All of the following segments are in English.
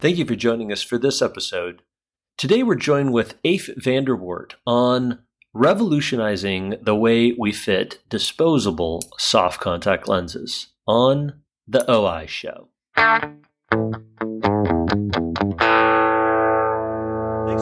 Thank you for joining us for this episode. Today we're joined with Afe Vanderwart on revolutionizing the way we fit disposable soft contact lenses on the OI Show. Thanks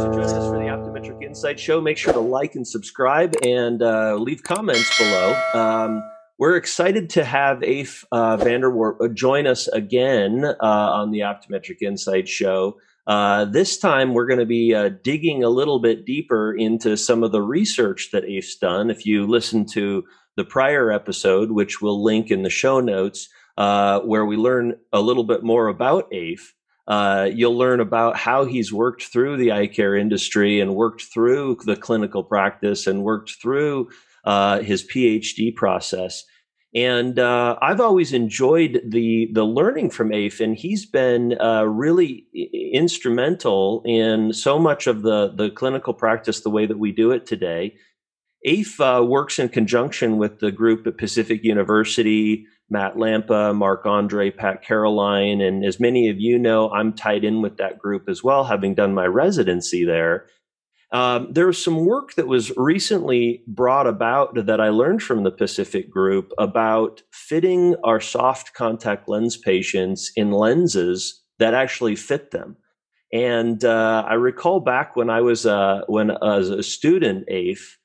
for joining us for the Optometric Insight Show. Make sure to like and subscribe and uh, leave comments below. Um, we're excited to have Eef uh, van der Worp uh, join us again uh, on the Optometric Insight Show. Uh, this time, we're going to be uh, digging a little bit deeper into some of the research that Eef's done. If you listen to the prior episode, which we'll link in the show notes, uh, where we learn a little bit more about Eef, uh, you'll learn about how he's worked through the eye care industry and worked through the clinical practice and worked through uh, his PhD process. And uh, I've always enjoyed the the learning from Eef, and he's been uh, really instrumental in so much of the the clinical practice the way that we do it today. Eef uh, works in conjunction with the group at Pacific University, Matt Lampa, Mark Andre, Pat Caroline, and as many of you know, I'm tied in with that group as well, having done my residency there. Um, there's some work that was recently brought about that I learned from the Pacific Group about fitting our soft contact lens patients in lenses that actually fit them. And uh, I recall back when I was uh, when as a student, Eef,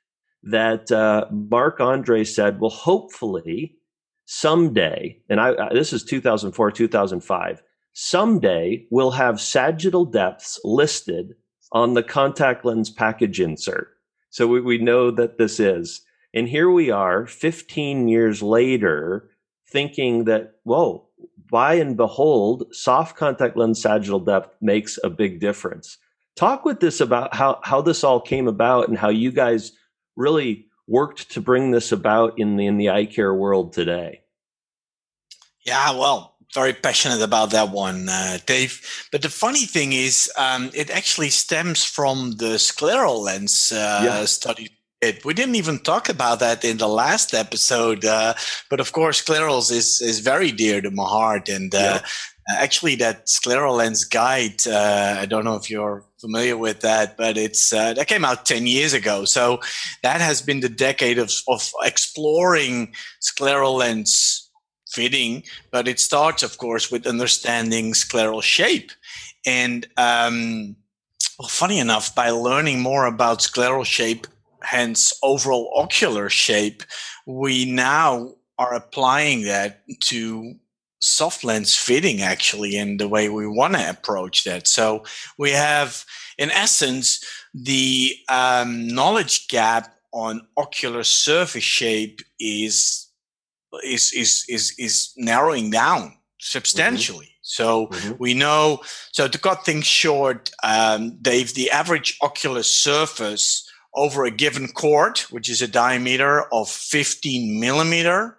that uh, Mark Andre said, "Well, hopefully someday," and I, this is 2004, 2005. Someday we'll have sagittal depths listed on the contact lens package insert. So we, we know that this is. And here we are 15 years later thinking that, whoa, by and behold, soft contact lens sagittal depth makes a big difference. Talk with this about how, how this all came about and how you guys really worked to bring this about in the, in the eye care world today. Yeah, well, very passionate about that one, uh, Dave. But the funny thing is, um, it actually stems from the scleral lens uh, yeah. study. It, we didn't even talk about that in the last episode, uh, but of course, sclerals is is very dear to my heart, and uh, yeah. actually, that scleral lens guide. Uh, I don't know if you're familiar with that, but it's uh, that came out ten years ago. So that has been the decade of of exploring scleral lens fitting, but it starts, of course, with understanding scleral shape. And um, well, funny enough, by learning more about scleral shape, hence overall ocular shape, we now are applying that to soft lens fitting actually in the way we want to approach that. So we have, in essence, the um, knowledge gap on ocular surface shape is is is is is narrowing down substantially. Mm-hmm. So mm-hmm. we know. So to cut things short, um, Dave, the average ocular surface over a given chord, which is a diameter of 15 millimeter,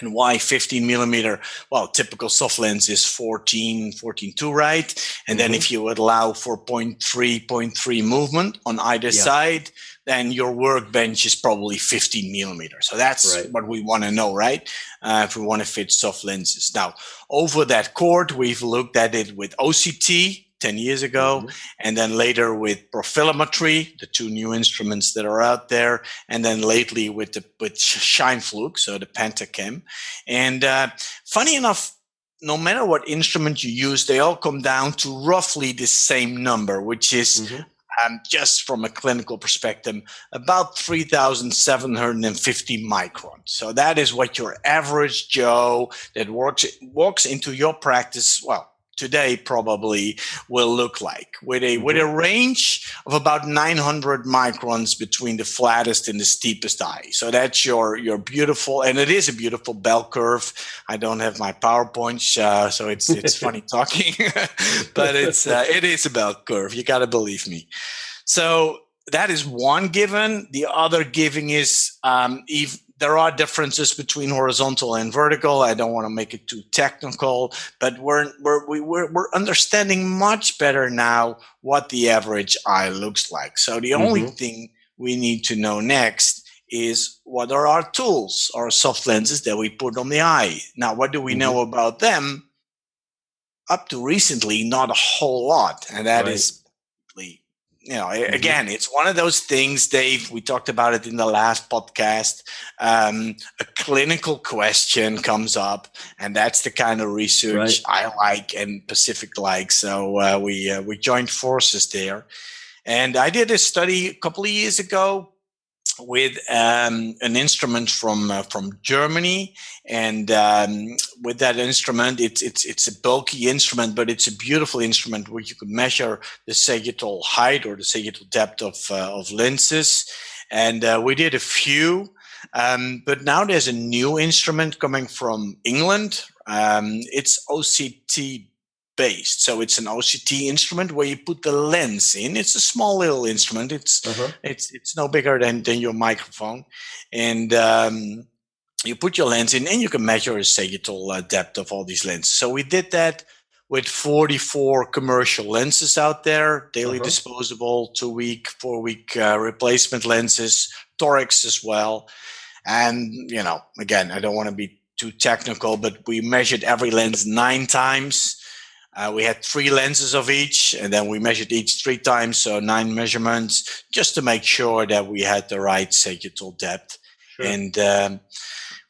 and why 15 millimeter? Well, typical soft lens is 14, 14.2, right? And mm-hmm. then if you would allow for 0.3, 0.3 movement on either yeah. side, then your workbench is probably 15 millimeter So that's right. what we want to know, right? Uh, if we want to fit soft lenses. Now, over that chord, we've looked at it with OCT 10 years ago, mm-hmm. and then later with profilometry, the two new instruments that are out there, and then lately with the with Scheimpflug, so the Pentacam. And uh, funny enough, no matter what instrument you use, they all come down to roughly the same number, which is mm-hmm um, just from a clinical perspective, about 3,750 microns. So that is what your average Joe that works, walks into your practice, well, today probably will look like. With a with a mm-hmm. range of about 900 microns between the flattest and the steepest eye. So that's your your beautiful and it is a beautiful bell curve. I don't have my powerpoint uh, so it's it's funny talking but it's uh, it is a bell curve. You got to believe me. So that is one given. The other giving is um, if there are differences between horizontal and vertical. I don't want to make it too technical, but we're we're we're, we're understanding much better now what the average eye looks like. So the mm-hmm. only thing we need to know next is what are our tools, our soft lenses that we put on the eye. Now, what do we mm-hmm. know about them? up to recently, not a whole lot, and that right. is you know, mm-hmm. again, it's one of those things, Dave. We talked about it in the last podcast. Um, a clinical question comes up, and that's the kind of research right. I like and Pacific like. So uh, we uh, we joined forces there, and I did a study a couple of years ago with um, an instrument from uh, from Germany, and um, with that instrument, it's it's it's a bulky instrument, but it's a beautiful instrument where you could measure the sagittal height or the sagittal depth of uh, of lenses, and uh, we did a few. Um, but now there's a new instrument coming from England. Um, it's OCT based. So it's an OCT instrument where you put the lens in. It's a small little instrument. It's uh-huh. it's it's no bigger than than your microphone, and um, you put your lens in, and you can measure the sagittal uh, depth of all these lenses. So we did that with 44 commercial lenses out there, daily uh-huh. disposable, two week, four week uh, replacement lenses, torics as well. And you know, again, I don't want to be too technical, but we measured every lens nine times uh, we had three lenses of each, and then we measured each three times, so nine measurements, just to make sure that we had the right sagittal depth. Sure. And um,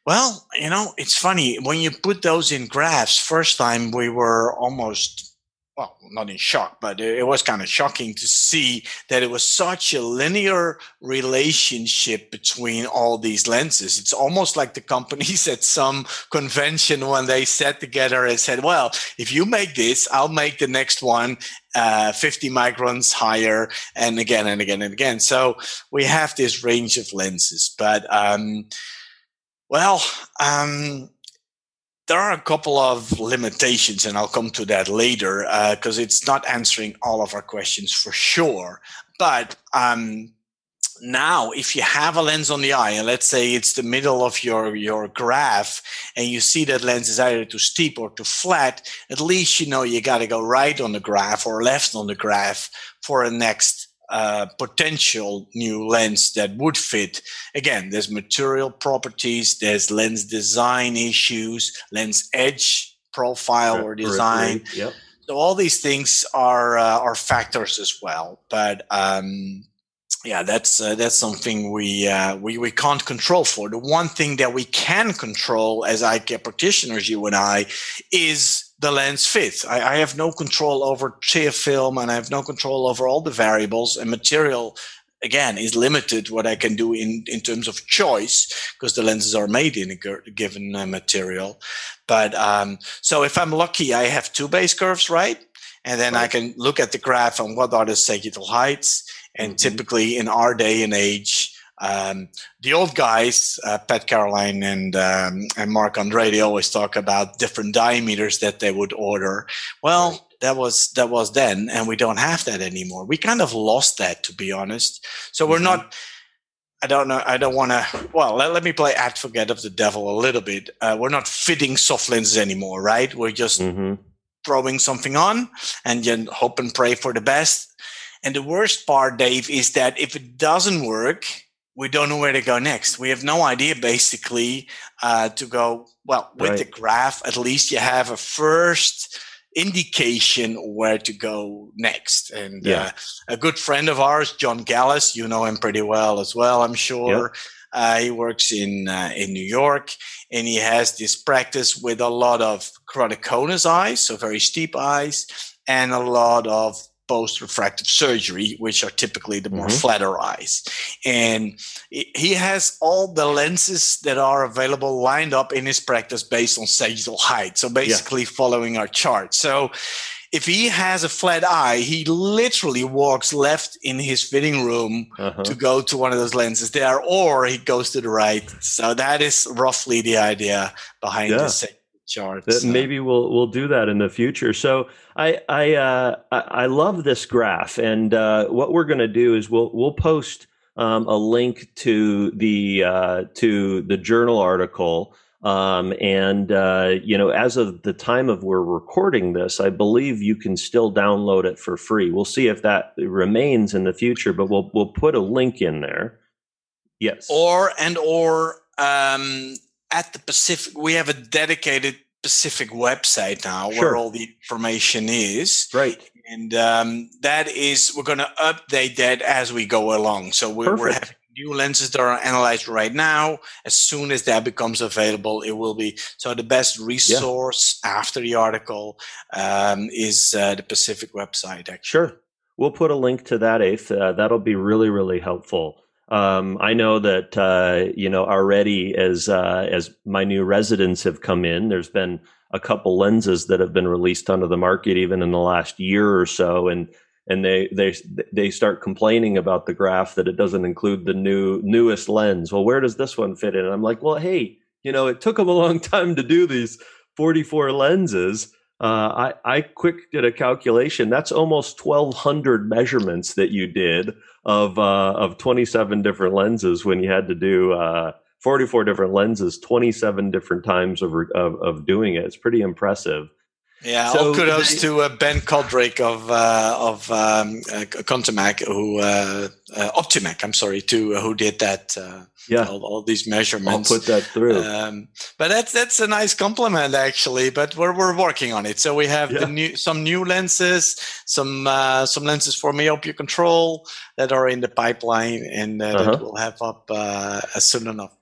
well, you know, it's funny when you put those in graphs. First time we were almost well, not in shock, but it was kind of shocking to see that it was such a linear relationship between all these lenses. It's almost like the companies at some convention when they sat together and said, well, if you make this, I'll make the next one uh, 50 microns higher and again and again and again. So we have this range of lenses, but, um, well, um, there are a couple of limitations, and I'll come to that later because uh, it's not answering all of our questions for sure. But um, now, if you have a lens on the eye, and let's say it's the middle of your, your graph, and you see that lens is either too steep or too flat, at least you know you got to go right on the graph or left on the graph for a next uh, potential new lens that would fit. Again, there's material properties, there's lens design issues, lens edge profile or design. Yep. So all these things are uh, are factors as well. But um, yeah, that's uh, that's something we uh, we we can't control for. The one thing that we can control as eye care practitioners, you and I, is the lens fit. I, I, have no control over tear film and I have no control over all the variables and material again is limited what I can do in, in terms of choice because the lenses are made in a given uh, material. But um, so if I'm lucky, I have two base curves, right? And then right. I can look at the graph and what are the sagittal heights. And mm-hmm. typically in our day and age, um, the old guys, uh, Pat Caroline and um, and Mark Andre, they always talk about different diameters that they would order. Well, right. that was that was then, and we don't have that anymore. We kind of lost that, to be honest. So we're mm-hmm. not. I don't know. I don't want to. Well, let, let, me play advocate of the devil a little bit. Uh, we're not fitting soft lenses anymore, right? We're just mm-hmm. throwing something on and then hope and pray for the best. And the worst part, Dave, is that if it doesn't work, we don't know where to go next. We have no idea, basically, uh, to go. Well, with right. the graph, at least you have a first indication where to go next. And yeah. uh, a good friend of ours, John Gelles, you know him pretty well as well, I'm sure. Yep. Uh, he works in uh, in New York, and he has this practice with a lot of keratoconus eyes, so very steep eyes, and a lot of post refractive surgery, which are typically the more mm-hmm. flatter eyes. And he has all the lenses that are available lined up in his practice based on sagittal height. So basically, yeah. following our chart. So if he has a flat eye, he literally walks left in his fitting room uh-huh. to go to one of those lenses there, or he goes to the right. So that is roughly the idea behind yeah. the chart. So. Maybe we'll we'll do that in the future. So I I uh, I love this graph, and uh, what we're going to do is we'll we'll post um, a link to the uh, to the journal article. Um, and uh, you know, as of the time of we're recording this, I believe you can still download it for free. We'll see if that remains in the future, but we'll we'll put a link in there. Yes. Or and or um, at the Pacific, we have a dedicated specific website now Sure. where all the information is. Right. And um, that is, we're going to update that as we go along. So we're, we're having new lenses that are analyzed right now. As soon as that becomes available, it will be. So the best resource after the article um, is uh, the Pacific website, actually. Sure. We'll put a link to that, Eef. Uh, that'll be really, really helpful. Um, I know that uh, you know already as uh, as my new residents have come in. There's been a couple lenses that have been released onto the market even in the last year or so, and and they they they start complaining about the graph that it doesn't include the new newest lens. Well, where does this one fit in? And I'm like, well, hey, you know, it took them a long time to do these 44 lenses. Uh, I, I quick did a calculation. That's almost 1,200 measurements that you did of uh, of 27 different lenses when you had to do uh, 44 different lenses, 27 different times of, of, of doing it. It's pretty impressive. Yeah, So all kudos they- to uh, Ben Coldrick of uh, of um, uh, Contimac, who uh, uh, Optimec. I'm sorry, to uh, who did that. Uh, Yeah, all, all these I'll measurements. put that through. Um, but that's that's a nice compliment actually. But we're we're working on it. So we have Yeah. the new some new lenses, some uh, some lenses for myopia control that are in the pipeline, and uh, Uh-huh. that we'll have up uh, as soon enough.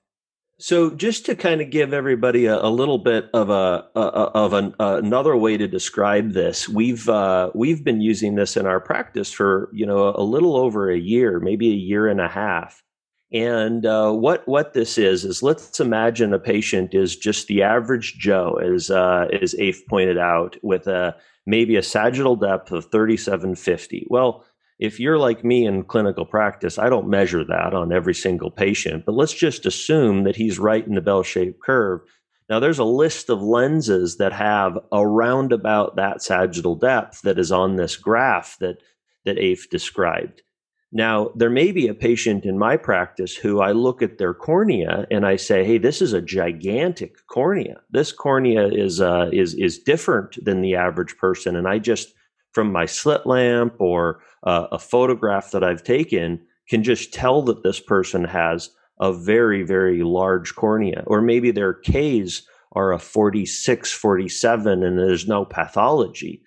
So, just to kind of give everybody a, a little bit of a, a of an, another way to describe this, we've uh, we've been using this in our practice for you know a little over a year, maybe a year and a half. And uh, what what this is is let's imagine a patient is just the average Joe, as uh, as Eef pointed out, with a maybe a sagittal depth of thirty seven fifty. Well, if you're like me in clinical practice, I don't measure that on every single patient, but let's just assume that he's right in the bell shaped curve. Now, there's a list of lenses that have around about that sagittal depth that is on this graph that, that Eef described. Now, there may be a patient in my practice who I look at their cornea and I say, "Hey, this is a gigantic cornea. This cornea is uh, is is different than the average person." And I just, from my slit lamp or uh, a photograph that I've taken, can just tell that this person has a very very large cornea, or maybe their K's are a 46, 47, and there's no pathology.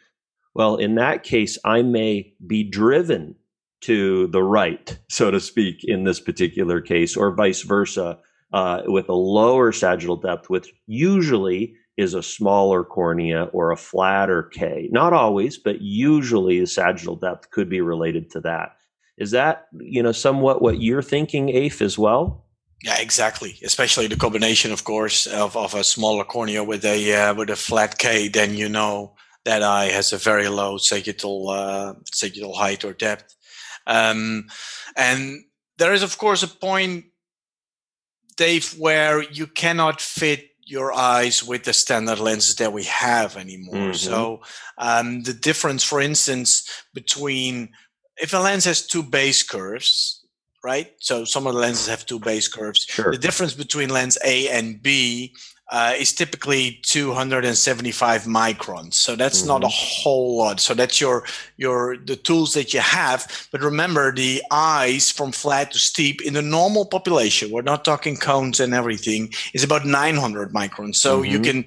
Well, in that case, I may be driven to the right, so to speak, in this particular case, or vice versa, uh, with a lower sagittal depth, which usually is a smaller cornea or a flatter K. Not always, but usually the sagittal depth could be related to that. Is that, you know, somewhat what you're thinking, Eef, as well? Yeah, exactly. Especially the combination, of course, of, of a smaller cornea with a uh, with a flat K, then you know that eye has a very low sagittal uh, sagittal height or depth. Um, and there is, of course, a point, Dave, where you cannot fit your eyes with the standard lenses that we have anymore. Mhm. So um, the difference, for instance, between if a lens has two base curves, right? So some of the lenses have two base curves. Sure. The difference between lens A and B uh, is typically 275 microns. So that's not a whole lot. So that's your your the tools that you have. But remember, the eyes from flat to steep in the normal population, we're not talking cones and everything, is about 900 microns. So you Mhm. can.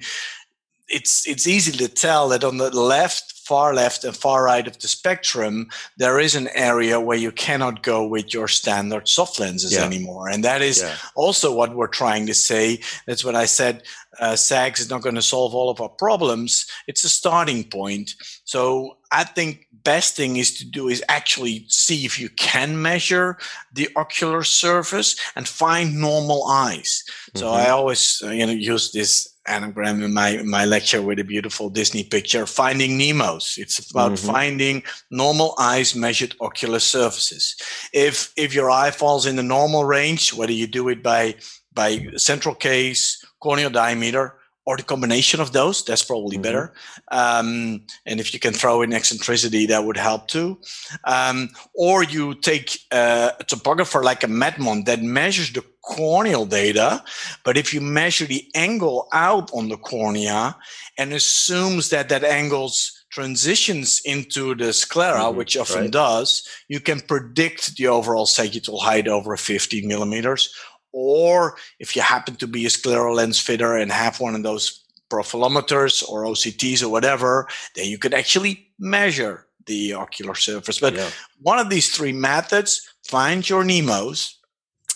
It's it's easy to tell that on the left, far left, and far right of the spectrum, there is an area where you cannot go with your standard soft lenses Yeah. anymore, and that is Yeah. also what we're trying to say. That's what I said. Uh, SAGS is not going to solve all of our problems. It's a starting point. So I think best thing is to do is actually see if you can measure the ocular surface and find normal eyes. So Mhm. I always uh, you know use this anagram in my in my lecture with a beautiful Disney picture, finding Nemos. It's about Mhm. finding normal eyes measured ocular surfaces. If if your eye falls in the normal range, whether you do it by by central K's, corneal diameter, or the combination of those, that's probably Mhm. better. Um, and if you can throw in eccentricity, that would help too. Um, or you take uh, a topographer like a Medmont that measures the corneal data, but if you measure the angle out on the cornea and assumes that that angle's transitions into the sclera, Mhm, which often right. does, you can predict the overall sagittal height over 50 millimeters. Or if you happen to be a scleral lens fitter and have one of those profilometers or OCTs or whatever, then you could actually measure the ocular surface. But yeah. one of these three methods, find your NEMOs,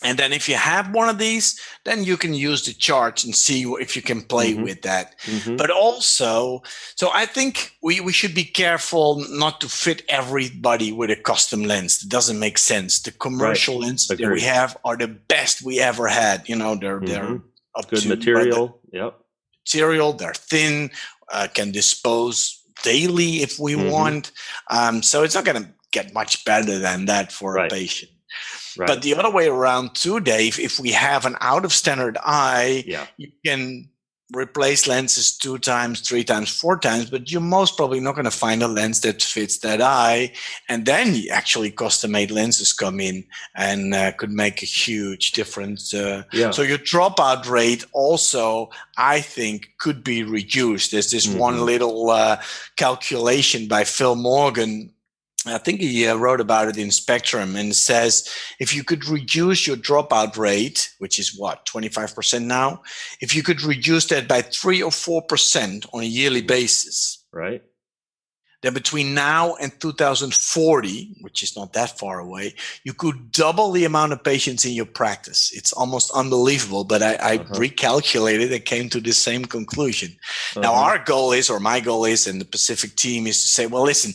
and then if you have one of these, then you can use the charts and see if you can play mm-hmm. with that. Mm-hmm. But also, so I think we, we should be careful not to fit everybody with a custom lens. It doesn't make sense. The commercial right. lenses that we have are the best we ever had. You know, they're mm-hmm. they're up good to, material. Yep. Material. They're thin. Uh, can dispose daily if we mm-hmm. want. Um, so it's not going to get much better than that for right. a patient. Right. But the other way around too, Dave, if we have an out of standard eye, yeah. you can replace lenses two times, three times, four times, but you're most probably not going to find a lens that fits that eye. And then actually custom made lenses come in and uh, could make a huge difference. Uh, yeah. So your dropout rate also, I think, could be reduced. There's this mm-hmm. one little uh, calculation by Phil Morgan I think he uh, wrote about it in Spectrum and says if you could reduce your dropout rate, which is what, 25% now, if you could reduce that by 3 or 4% on a yearly basis. Right. Then between now and 2040, which is not that far away, you could double the amount of patients in your practice. It's almost unbelievable, but I, I uh-huh. recalculated and came to the same conclusion. Uh-huh. Now, our goal is, or my goal is, and the Pacific team is to say, well, listen,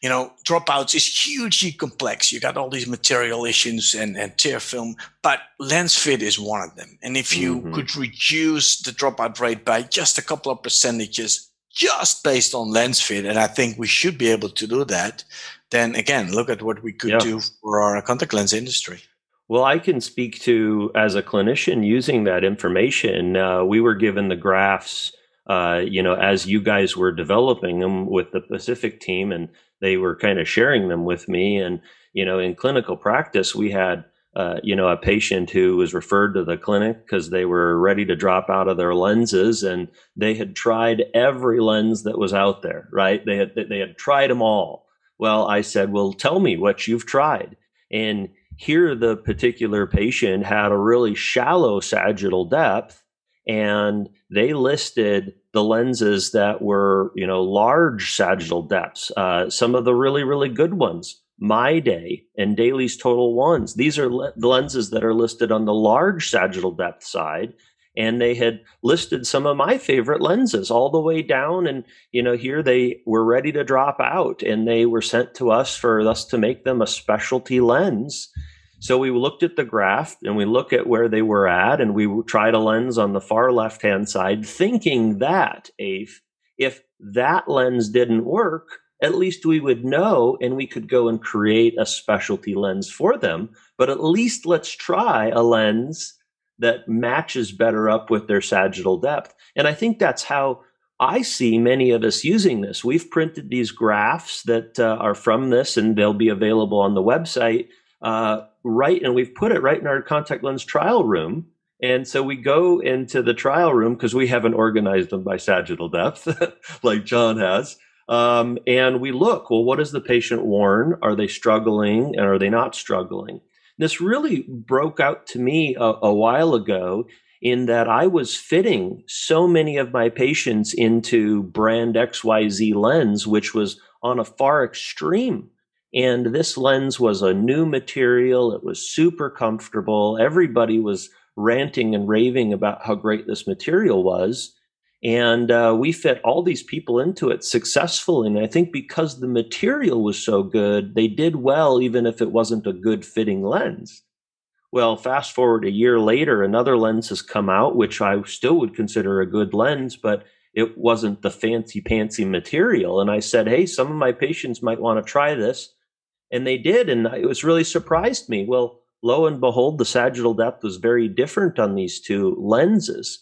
you know, dropouts is hugely complex. You got all these material issues and, and tear film, but lens fit is one of them. And if you mm-hmm. could reduce the dropout rate by just a couple of percentages, just based on lens fit, and I think we should be able to do that, then again, look at what we could yeah. do for our contact lens industry. Well, I can speak to as a clinician using that information. Uh, we were given the graphs, uh, you know, as you guys were developing them with the Pacific team, and they were kind of sharing them with me. And, you know, in clinical practice, we had, uh, you know, a patient who was referred to the clinic because they were ready to drop out of their lenses and they had tried every lens that was out there, right? They had, they had tried them all. Well, I said, well, tell me what you've tried. And here, the particular patient had a really shallow sagittal depth and they listed the lenses that were, you know, large sagittal depths. Uh, some of the really, really good ones, My Day and Dailies Total Ones. These are le- lenses that are listed on the large sagittal depth side. And they had listed some of my favorite lenses all the way down. And, you know, here they were ready to drop out and they were sent to us for us to make them a specialty lens. So we looked at the graph and we look at where they were at, and we tried a lens on the far left hand side, thinking that if, if that lens didn't work, at least we would know and we could go and create a specialty lens for them. But at least let's try a lens that matches better up with their sagittal depth. And I think that's how I see many of us using this. We've printed these graphs that uh, are from this, and they'll be available on the website uh, right, and we've put it right in our contact lens trial room. And so we go into the trial room because we haven't organized them by sagittal depth like John has. Um, and we look, well, what is the patient worn? Are they struggling and are they not struggling? This really broke out to me a, a while ago in that I was fitting so many of my patients into brand XYZ lens, which was on a far extreme and this lens was a new material. It was super comfortable. Everybody was ranting and raving about how great this material was. And uh, we fit all these people into it successfully. And I think because the material was so good, they did well, even if it wasn't a good fitting lens. Well, fast forward a year later, another lens has come out, which I still would consider a good lens, but it wasn't the fancy pantsy material. And I said, hey, some of my patients might want to try this. And they did. And it was really surprised me. Well, lo and behold, the sagittal depth was very different on these two lenses.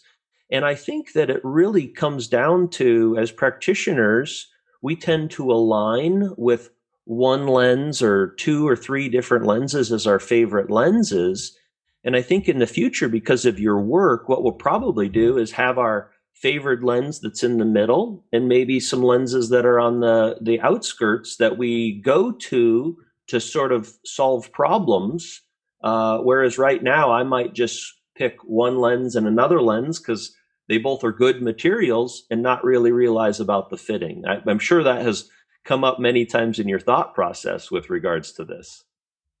And I think that it really comes down to, as practitioners, we tend to align with one lens or two or three different lenses as our favorite lenses. And I think in the future, because of your work, what we'll probably do is have our favored lens that's in the middle and maybe some lenses that are on the the outskirts that we go to to sort of solve problems uh, whereas right now i might just pick one lens and another lens because they both are good materials and not really realize about the fitting. I, I'm sure that has come up many times in your thought process with regards to this.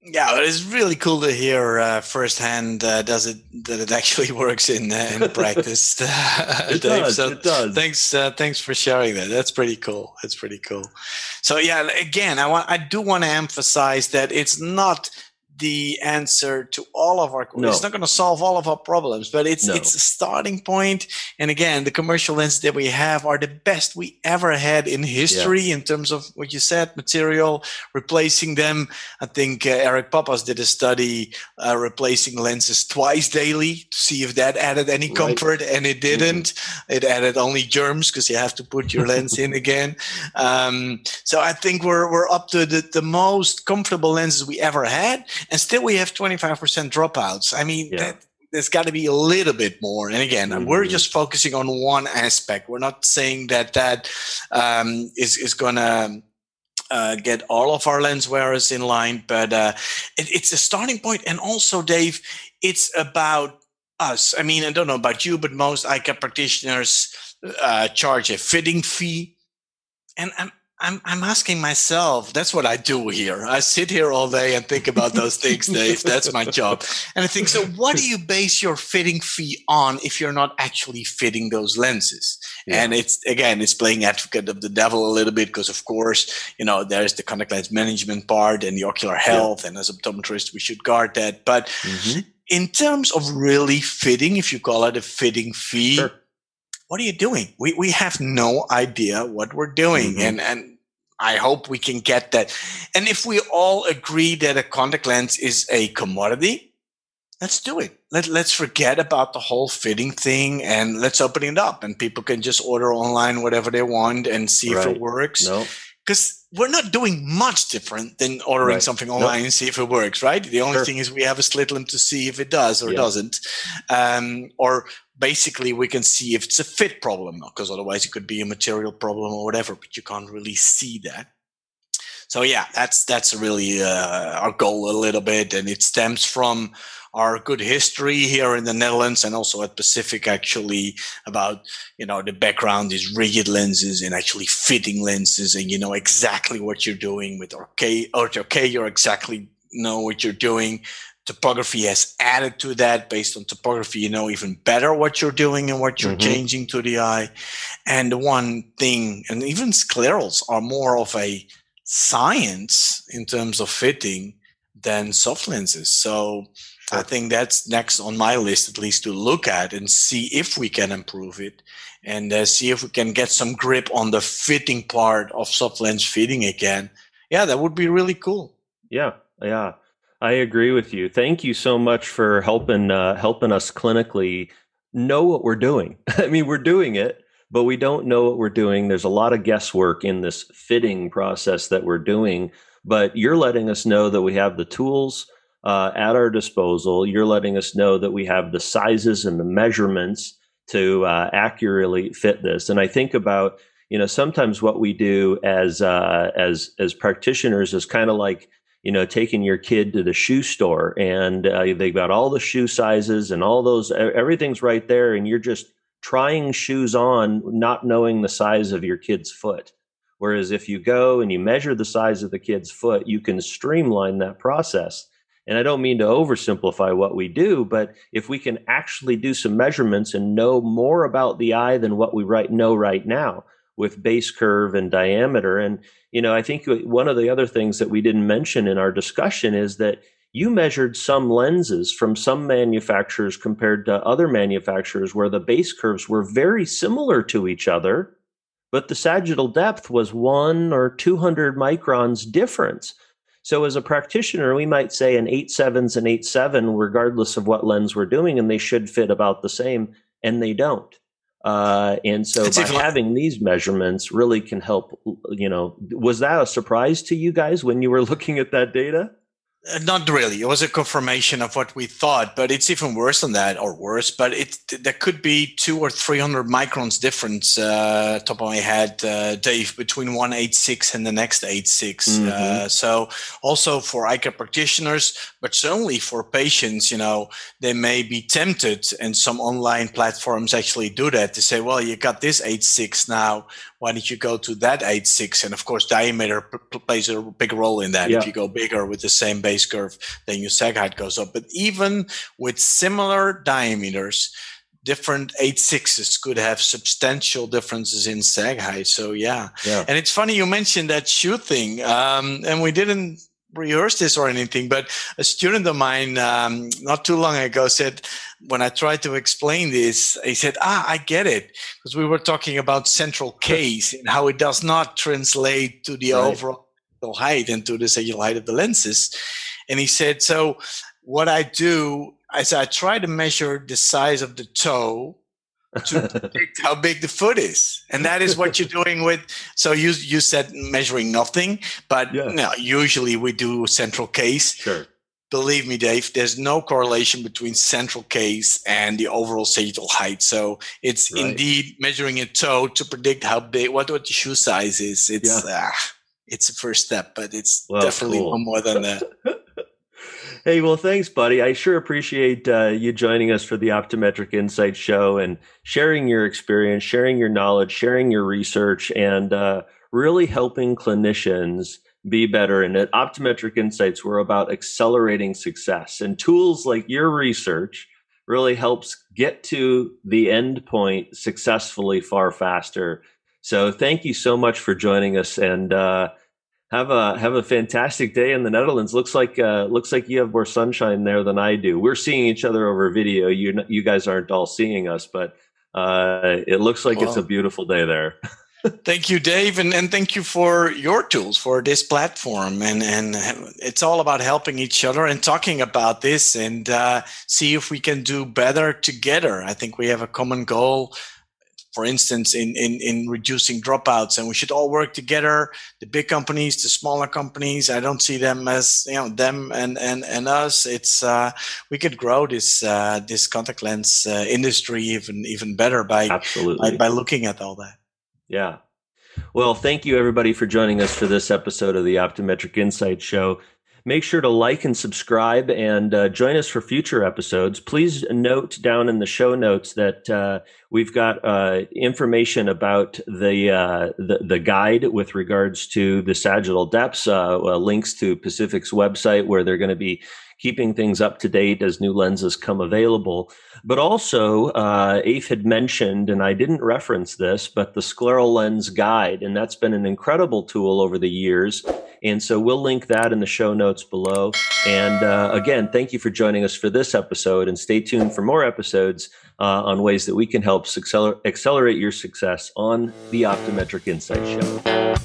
Yeah, it's really cool to hear uh, firsthand. Uh, does it that it actually works in uh, in practice? it Dave. does. So it does. Thanks. Uh, thanks for sharing that. That's pretty cool. That's pretty cool. So yeah, again, I want I do want to emphasize that it's not the answer to all of our no. it's not going to solve all of our problems but it's no. it's a starting point. and again the commercial lenses that we have are the best we ever had in history yeah. in terms of what you said material replacing them i think uh, eric papas did a study uh, replacing lenses twice daily to see if that added any comfort right. and it didn't mm-hmm. it added only germs because you have to put your lens in again um, so i think we're we're up to the, the most comfortable lenses we ever had and still we have 25% dropouts. I mean, yeah. that, there's got to be a little bit more. And again, mm-hmm. we're just focusing on one aspect. We're not saying that that um, is is going to uh, get all of our lens wearers in line, but uh, it, it's a starting point. And also, Dave, it's about us. I mean, I don't know about you, but most eye care practitioners uh, charge a fitting fee. And I'm, I'm I'm asking myself. That's what I do here. I sit here all day and think about those things, Dave. That's my job. And I think, so what do you base your fitting fee on if you're not actually fitting those lenses? Yeah. And it's again, it's playing advocate of the devil a little bit because, of course, you know, there's the contact lens management part and the ocular health, yeah. and as optometrists, we should guard that. But mm-hmm. in terms of really fitting, if you call it a fitting fee. Sure what are you doing? We, we have no idea what we're doing. Mm-hmm. And, and I hope we can get that. And if we all agree that a contact lens is a commodity, let's do it. Let, let's forget about the whole fitting thing and let's open it up and people can just order online whatever they want and see right. if it works. Because we're not doing much different than ordering right. something online and see if it works, right? The only sure. thing is we have a slit lamp to see if it does or yeah. doesn't. Um, or basically we can see if it's a fit problem because otherwise it could be a material problem or whatever but you can't really see that. So yeah that's that's really uh, our goal a little bit and it stems from our good history here in the Netherlands and also at Pacific actually about, you know, the background is rigid lenses and actually fitting lenses and you know exactly what you're doing with okay, or okay, you're exactly know what you're doing topography has added to that based on topography you know even better what you're doing and what you're mm-hmm. changing to the eye. And the one thing and even sclerals are more of a science in terms of fitting than soft lenses. So i think that's next on my list at least to look at and see if we can improve it and uh, see if we can get some grip on the fitting part of soft lens fitting again. Yeah that would be really cool. Yeah yeah I agree with you. Thank you so much for helping uh, helping us clinically know what we're doing. I mean, we're doing it, but we don't know what we're doing. There's a lot of guesswork in this fitting process that we're doing. But you're letting us know that we have the tools uh, at our disposal. You're letting us know that we have the sizes and the measurements to uh, accurately fit this. And I think about you know sometimes what we do as uh, as as practitioners is kind of like you know, taking your kid to the shoe store and uh, they've got all the shoe sizes and all those, everything's right there. And you're just trying shoes on, not knowing the size of your kid's foot. Whereas if you go and you measure the size of the kid's foot, you can streamline that process. And I don't mean to oversimplify what we do, but if we can actually do some measurements and know more about the eye than what we right know right now, with base curve and diameter. And, you know, I think one of the other things that we didn't mention in our discussion is that you measured some lenses from some manufacturers compared to other manufacturers where the base curves were very similar to each other, but the sagittal depth was one or 200 microns difference. So as a practitioner, we might say an 8.7's an 8.7, regardless of what lens we're doing, and they should fit about the same, and they don't. Uh, and so by having these measurements really can help, you know, was that a surprise to you guys when you were looking at that data? Uh, not really. It was a confirmation of what we thought, but it's even worse than that, or worse. But it there could be two or three hundred microns difference. Uh, top of my head, uh, Dave, between one eight six and the next eight six. Mm-hmm. Uh, so also for eye care practitioners, but certainly for patients, you know, they may be tempted, and some online platforms actually do that to say, well, you got this eight six now why don't you go to that 8.6 and of course diameter p- plays a big role in that yeah. if you go bigger with the same base curve then your sag height goes up but even with similar diameters different 8.6s could have substantial differences in sag height so yeah, yeah. and it's funny you mentioned that shoe thing um, and we didn't rehearse this or anything, but a student of mine um, not too long ago said, when I tried to explain this, he said, "Ah, I get it," because we were talking about central K's and how it does not translate to the right. overall height and to the cellular height of the lenses. And he said, "So what I do is I try to measure the size of the toe." to predict how big the foot is and that is what you're doing with so you you said measuring nothing but yeah. no, usually we do central K's sure believe me, Dave, there's no correlation between central K's and the overall sagittal height. So it's right. indeed measuring a toe to predict how big, what, what the shoe size is. It's, yeah. uh, it's a first step, but it's well, definitely cool. more than that. hey, well, thanks, buddy. I sure appreciate uh, you joining us for the Optometric Insight Show and sharing your experience, sharing your knowledge, sharing your research, and uh, really helping clinicians be better. And at Optometric Insights, we're about accelerating success. And tools like your research really helps get to the end point successfully far faster. So thank you so much for joining us and uh, have a have a fantastic day in the Netherlands. Looks like uh, looks like you have more sunshine there than I do. We're seeing each other over video. You you guys aren't all seeing us, but uh, it looks like it's a beautiful day there. thank you, Dave, and, and thank you for your tools for this platform. And and it's all about helping each other and talking about this and uh, see if we can do better together. I think we have a common goal. For instance, in, in, in reducing dropouts, and we should all work together. The big companies, the smaller companies. I don't see them as you know them and and, and us. It's uh, we could grow this uh, this contact lens uh, industry even even better by, Absolutely. by by looking at all that. Yeah. Well, thank you everybody for joining us for this episode of the Optometric Insight Show. Make sure to like and subscribe and uh, join us for future episodes. Please note down in the show notes that uh, we've got uh, information about the, uh, the, the guide with regards to the sagittal depths, uh, uh, links to Pacific's website where they're going to be keeping things up to date as new lenses come available. But also, uh, Eef had mentioned, and I didn't reference this, but the scleral lens guide, and that's been an incredible tool over the years. And so we'll link that in the show notes below. And uh, again, thank you for joining us for this episode, and stay tuned for more episodes uh, on ways that we can help accelerate your success on the Optometric Insight Show.